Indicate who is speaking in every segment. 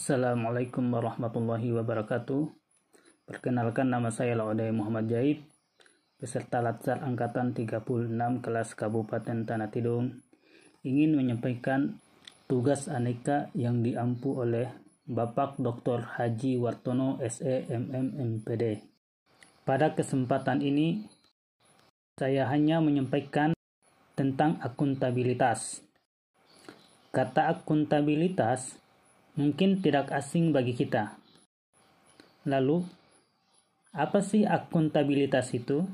Speaker 1: Assalamualaikum warahmatullahi wabarakatuh. Perkenalkan nama saya Laude Muhammad Jaib, peserta Latsar Angkatan 36 kelas Kabupaten Tanah Tidung, ingin menyampaikan tugas aneka yang diampu oleh Bapak Dr. Haji Wartono SE MPD. Pada kesempatan ini, saya hanya menyampaikan tentang akuntabilitas. Kata akuntabilitas mungkin tidak asing bagi kita. Lalu, apa sih akuntabilitas itu?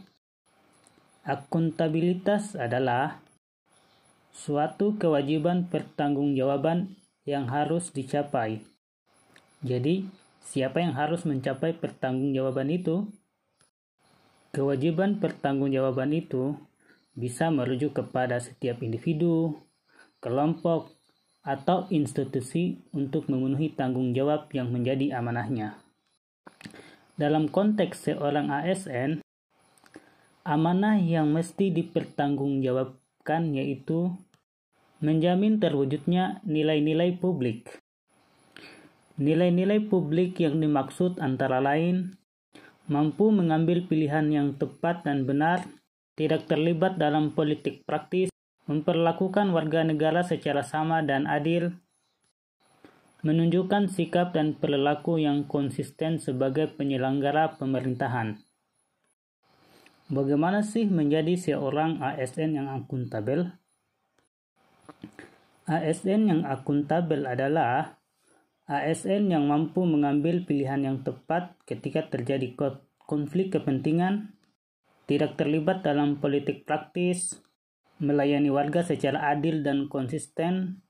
Speaker 1: Akuntabilitas adalah suatu kewajiban pertanggungjawaban yang harus dicapai. Jadi, siapa yang harus mencapai pertanggungjawaban itu? Kewajiban pertanggungjawaban itu bisa merujuk kepada setiap individu, kelompok, atau institusi untuk memenuhi tanggung jawab yang menjadi amanahnya. Dalam konteks seorang ASN, amanah yang mesti dipertanggungjawabkan yaitu menjamin terwujudnya nilai-nilai publik. Nilai-nilai publik yang dimaksud antara lain mampu mengambil pilihan yang tepat dan benar, tidak terlibat dalam politik praktis, memperlakukan warga negara secara sama dan adil, menunjukkan sikap dan perilaku yang konsisten sebagai penyelenggara pemerintahan. Bagaimana sih menjadi seorang ASN yang akuntabel? ASN yang akuntabel adalah ASN yang mampu mengambil pilihan yang tepat ketika terjadi konflik kepentingan, tidak terlibat dalam politik praktis, melayani warga secara adil dan konsisten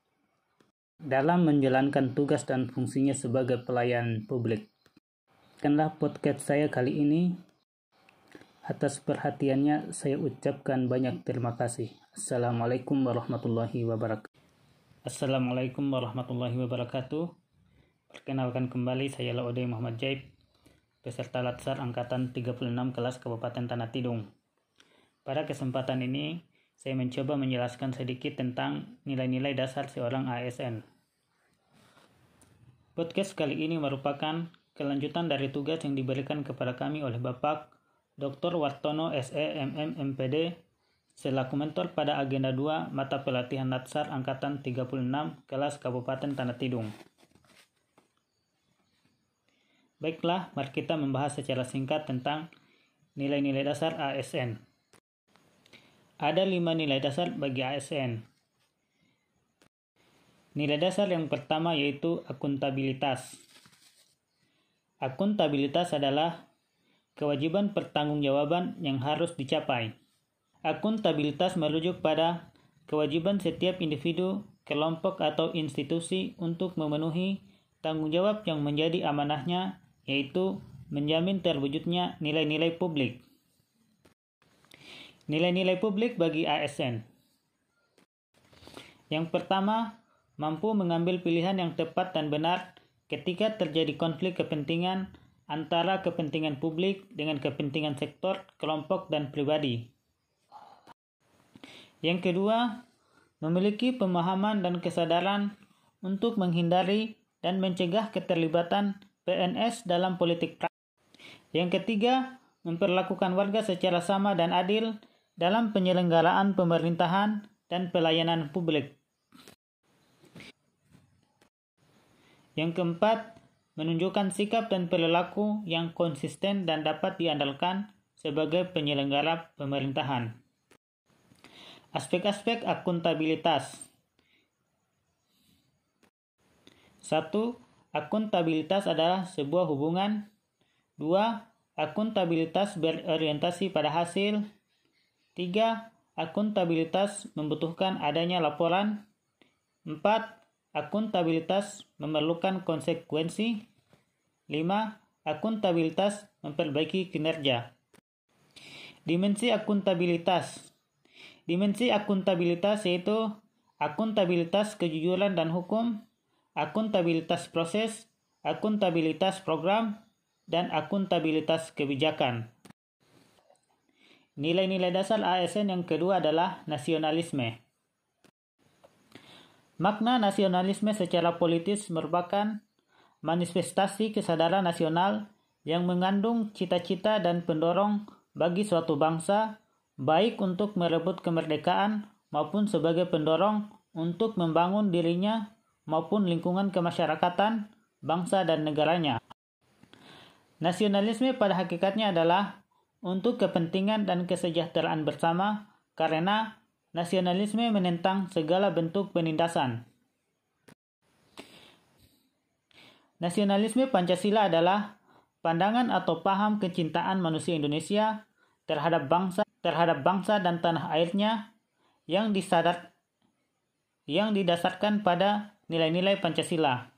Speaker 1: dalam menjalankan tugas dan fungsinya sebagai pelayan publik. Kenlah podcast saya kali ini. Atas perhatiannya saya ucapkan banyak terima kasih. Assalamualaikum warahmatullahi wabarakatuh. Assalamualaikum warahmatullahi wabarakatuh. Perkenalkan kembali saya Laude Muhammad Jaib, peserta Latsar Angkatan 36 kelas Kabupaten Tanah Tidung. Pada kesempatan ini, saya mencoba menjelaskan sedikit tentang nilai-nilai dasar seorang ASN. Podcast kali ini merupakan kelanjutan dari tugas yang diberikan kepada kami oleh Bapak Dr. Wartono SE MM MPD selaku mentor pada agenda 2 mata pelatihan Natsar angkatan 36 kelas Kabupaten Tanah Tidung. Baiklah, mari kita membahas secara singkat tentang nilai-nilai dasar ASN. Ada lima nilai dasar bagi ASN. Nilai dasar yang pertama yaitu akuntabilitas. Akuntabilitas adalah kewajiban pertanggungjawaban yang harus dicapai. Akuntabilitas merujuk pada kewajiban setiap individu, kelompok, atau institusi untuk memenuhi tanggung jawab yang menjadi amanahnya, yaitu menjamin terwujudnya nilai-nilai publik. Nilai-nilai publik bagi ASN. Yang pertama, mampu mengambil pilihan yang tepat dan benar ketika terjadi konflik kepentingan antara kepentingan publik dengan kepentingan sektor, kelompok, dan pribadi. Yang kedua, memiliki pemahaman dan kesadaran untuk menghindari dan mencegah keterlibatan PNS dalam politik praktis. Yang ketiga, memperlakukan warga secara sama dan adil dalam penyelenggaraan pemerintahan dan pelayanan publik. Yang keempat, menunjukkan sikap dan perilaku yang konsisten dan dapat diandalkan sebagai penyelenggara pemerintahan. Aspek-aspek akuntabilitas. Satu, akuntabilitas adalah sebuah hubungan. Dua, akuntabilitas berorientasi pada hasil. Tiga, akuntabilitas membutuhkan adanya laporan. Empat, akuntabilitas memerlukan konsekuensi. Lima, akuntabilitas memperbaiki kinerja. Dimensi akuntabilitas. Dimensi akuntabilitas yaitu akuntabilitas kejujuran dan hukum, akuntabilitas proses, akuntabilitas program, dan akuntabilitas kebijakan. Nilai-nilai dasar ASN yang kedua adalah nasionalisme. Makna nasionalisme secara politis merupakan manifestasi kesadaran nasional yang mengandung cita-cita dan pendorong bagi suatu bangsa, baik untuk merebut kemerdekaan maupun sebagai pendorong untuk membangun dirinya maupun lingkungan kemasyarakatan, bangsa dan negaranya. Nasionalisme pada hakikatnya adalah untuk kepentingan dan kesejahteraan bersama karena nasionalisme menentang segala bentuk penindasan. Nasionalisme Pancasila adalah pandangan atau paham kecintaan manusia Indonesia terhadap bangsa terhadap bangsa dan tanah airnya yang disadar yang didasarkan pada nilai-nilai Pancasila.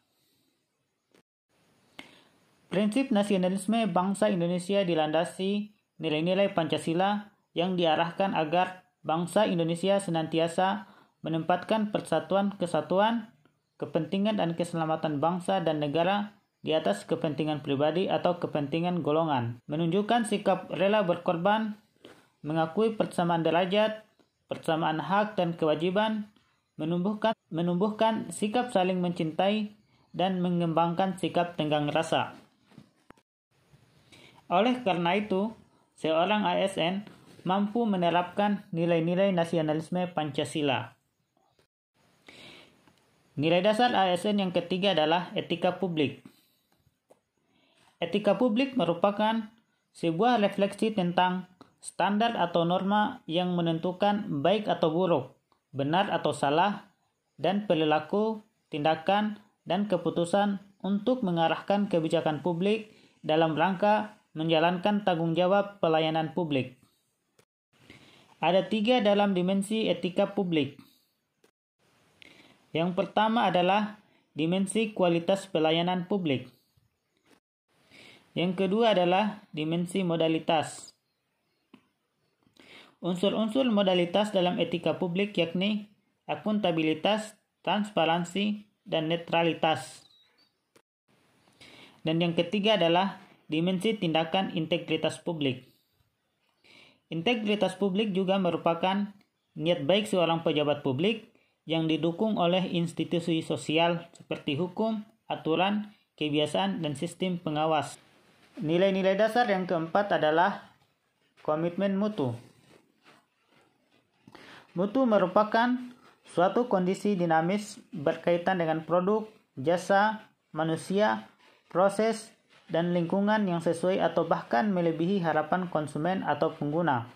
Speaker 1: Prinsip nasionalisme bangsa Indonesia dilandasi nilai-nilai Pancasila yang diarahkan agar bangsa Indonesia senantiasa menempatkan persatuan kesatuan kepentingan dan keselamatan bangsa dan negara di atas kepentingan pribadi atau kepentingan golongan, menunjukkan sikap rela berkorban, mengakui persamaan derajat, persamaan hak dan kewajiban, menumbuhkan menumbuhkan sikap saling mencintai dan mengembangkan sikap tenggang rasa. Oleh karena itu, seorang ASN mampu menerapkan nilai-nilai nasionalisme Pancasila. Nilai dasar ASN yang ketiga adalah etika publik. Etika publik merupakan sebuah refleksi tentang standar atau norma yang menentukan baik atau buruk, benar atau salah, dan perilaku, tindakan, dan keputusan untuk mengarahkan kebijakan publik dalam rangka menjalankan tanggung jawab pelayanan publik. Ada tiga dalam dimensi etika publik, yang pertama adalah dimensi kualitas pelayanan publik. Yang kedua adalah dimensi modalitas. Unsur-unsur modalitas dalam etika publik yakni akuntabilitas, transparansi, dan netralitas. Dan yang ketiga adalah dimensi tindakan integritas publik. Integritas publik juga merupakan niat baik seorang pejabat publik yang didukung oleh institusi sosial seperti hukum, aturan, kebiasaan, dan sistem pengawas. Nilai-nilai dasar yang keempat adalah komitmen mutu. Mutu merupakan suatu kondisi dinamis berkaitan dengan produk, jasa, manusia, proses, dan lingkungan yang sesuai atau bahkan melebihi harapan konsumen atau pengguna.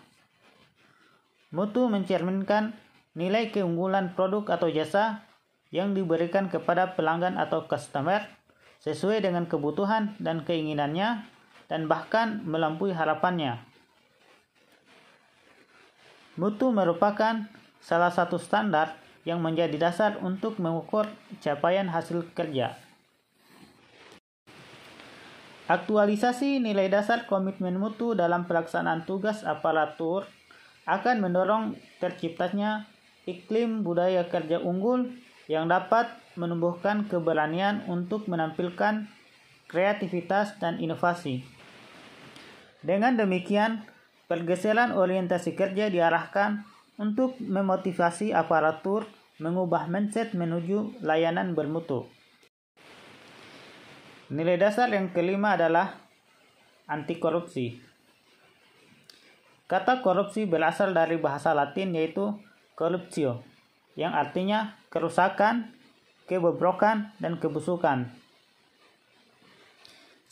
Speaker 1: Mutu mencerminkan nilai keunggulan produk atau jasa yang diberikan kepada pelanggan atau customer sesuai dengan kebutuhan dan keinginannya dan bahkan melampaui harapannya. Mutu merupakan salah satu standar yang menjadi dasar untuk mengukur capaian hasil kerja. Aktualisasi nilai dasar komitmen mutu dalam pelaksanaan tugas aparatur akan mendorong terciptanya iklim budaya kerja unggul yang dapat menumbuhkan keberanian untuk menampilkan kreativitas dan inovasi. Dengan demikian, pergeseran orientasi kerja diarahkan untuk memotivasi aparatur mengubah mindset menuju layanan bermutu. Nilai dasar yang kelima adalah anti korupsi. Kata korupsi berasal dari bahasa Latin yaitu corruptio, yang artinya kerusakan, kebobrokan, dan kebusukan.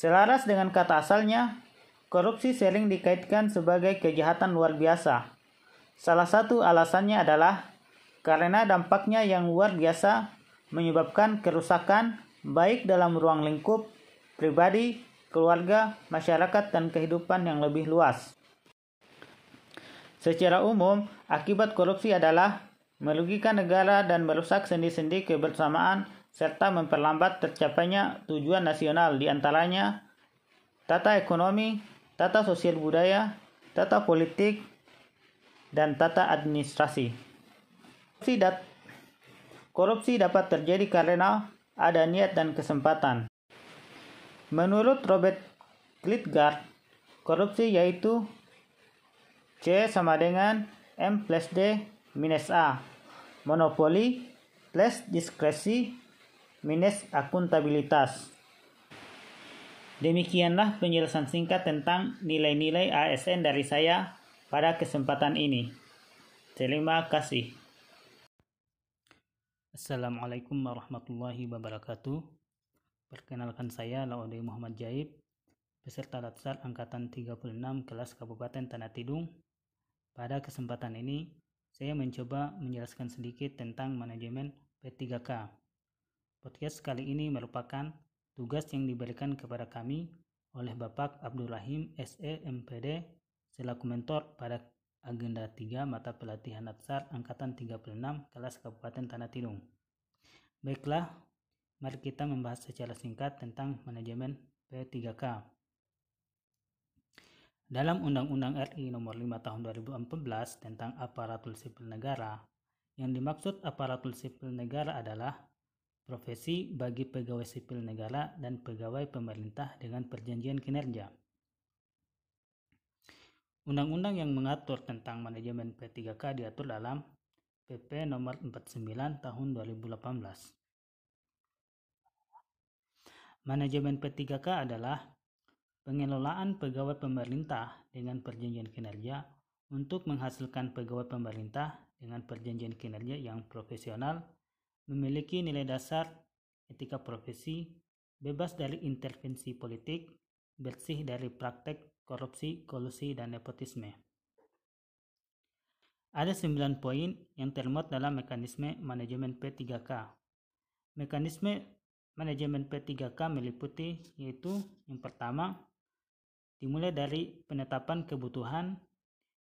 Speaker 1: Selaras dengan kata asalnya, korupsi sering dikaitkan sebagai kejahatan luar biasa. Salah satu alasannya adalah karena dampaknya yang luar biasa menyebabkan kerusakan baik dalam ruang lingkup pribadi, keluarga, masyarakat, dan kehidupan yang lebih luas. Secara umum, akibat korupsi adalah merugikan negara dan merusak sendi-sendi kebersamaan serta memperlambat tercapainya tujuan nasional di antaranya tata ekonomi, tata sosial budaya, tata politik, dan tata administrasi. Korupsi, korupsi dapat terjadi karena ada niat dan kesempatan. Menurut Robert Klitgard, korupsi yaitu C sama dengan M plus D minus A. Monopoli plus diskresi minus akuntabilitas. Demikianlah penjelasan singkat tentang nilai-nilai ASN dari saya pada kesempatan ini. Terima kasih. Assalamualaikum warahmatullahi wabarakatuh. Perkenalkan saya Laude Muhammad Jaib, peserta Latsar Angkatan 36 kelas Kabupaten Tanah Tidung. Pada kesempatan ini, saya mencoba menjelaskan sedikit tentang manajemen P3K. Podcast kali ini merupakan tugas yang diberikan kepada kami oleh Bapak Abdul Rahim SE MPD selaku mentor pada agenda 3 mata pelatihan Atsar angkatan 36 kelas Kabupaten Tanah Tidung. Baiklah, mari kita membahas secara singkat tentang manajemen P3K. Dalam Undang-Undang RI Nomor 5 Tahun 2014 tentang Aparatur Sipil Negara, yang dimaksud aparatur sipil negara adalah profesi bagi pegawai sipil negara dan pegawai pemerintah dengan perjanjian kinerja. Undang-undang yang mengatur tentang manajemen P3K diatur dalam PP nomor 49 tahun 2018. Manajemen P3K adalah pengelolaan pegawai pemerintah dengan perjanjian kinerja untuk menghasilkan pegawai pemerintah dengan perjanjian kinerja yang profesional memiliki nilai dasar etika profesi, bebas dari intervensi politik, bersih dari praktek korupsi, kolusi, dan nepotisme. Ada 9 poin yang termuat dalam mekanisme manajemen P3K. Mekanisme manajemen P3K meliputi yaitu yang pertama dimulai dari penetapan kebutuhan,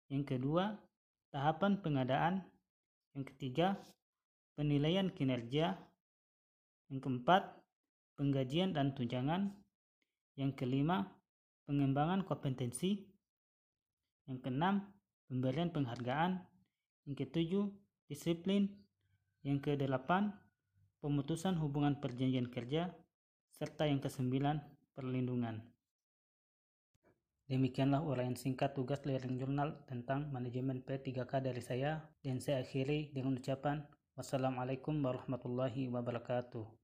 Speaker 1: yang kedua tahapan pengadaan, yang ketiga penilaian kinerja, yang keempat, penggajian dan tunjangan, yang kelima, pengembangan kompetensi, yang keenam, pemberian penghargaan, yang ketujuh, disiplin, yang kedelapan, pemutusan hubungan perjanjian kerja, serta yang kesembilan, perlindungan. Demikianlah uraian singkat tugas layering jurnal tentang manajemen P3K dari saya. Dan saya akhiri dengan ucapan Wassalamualaikum warahmatullahi wabarakatuh.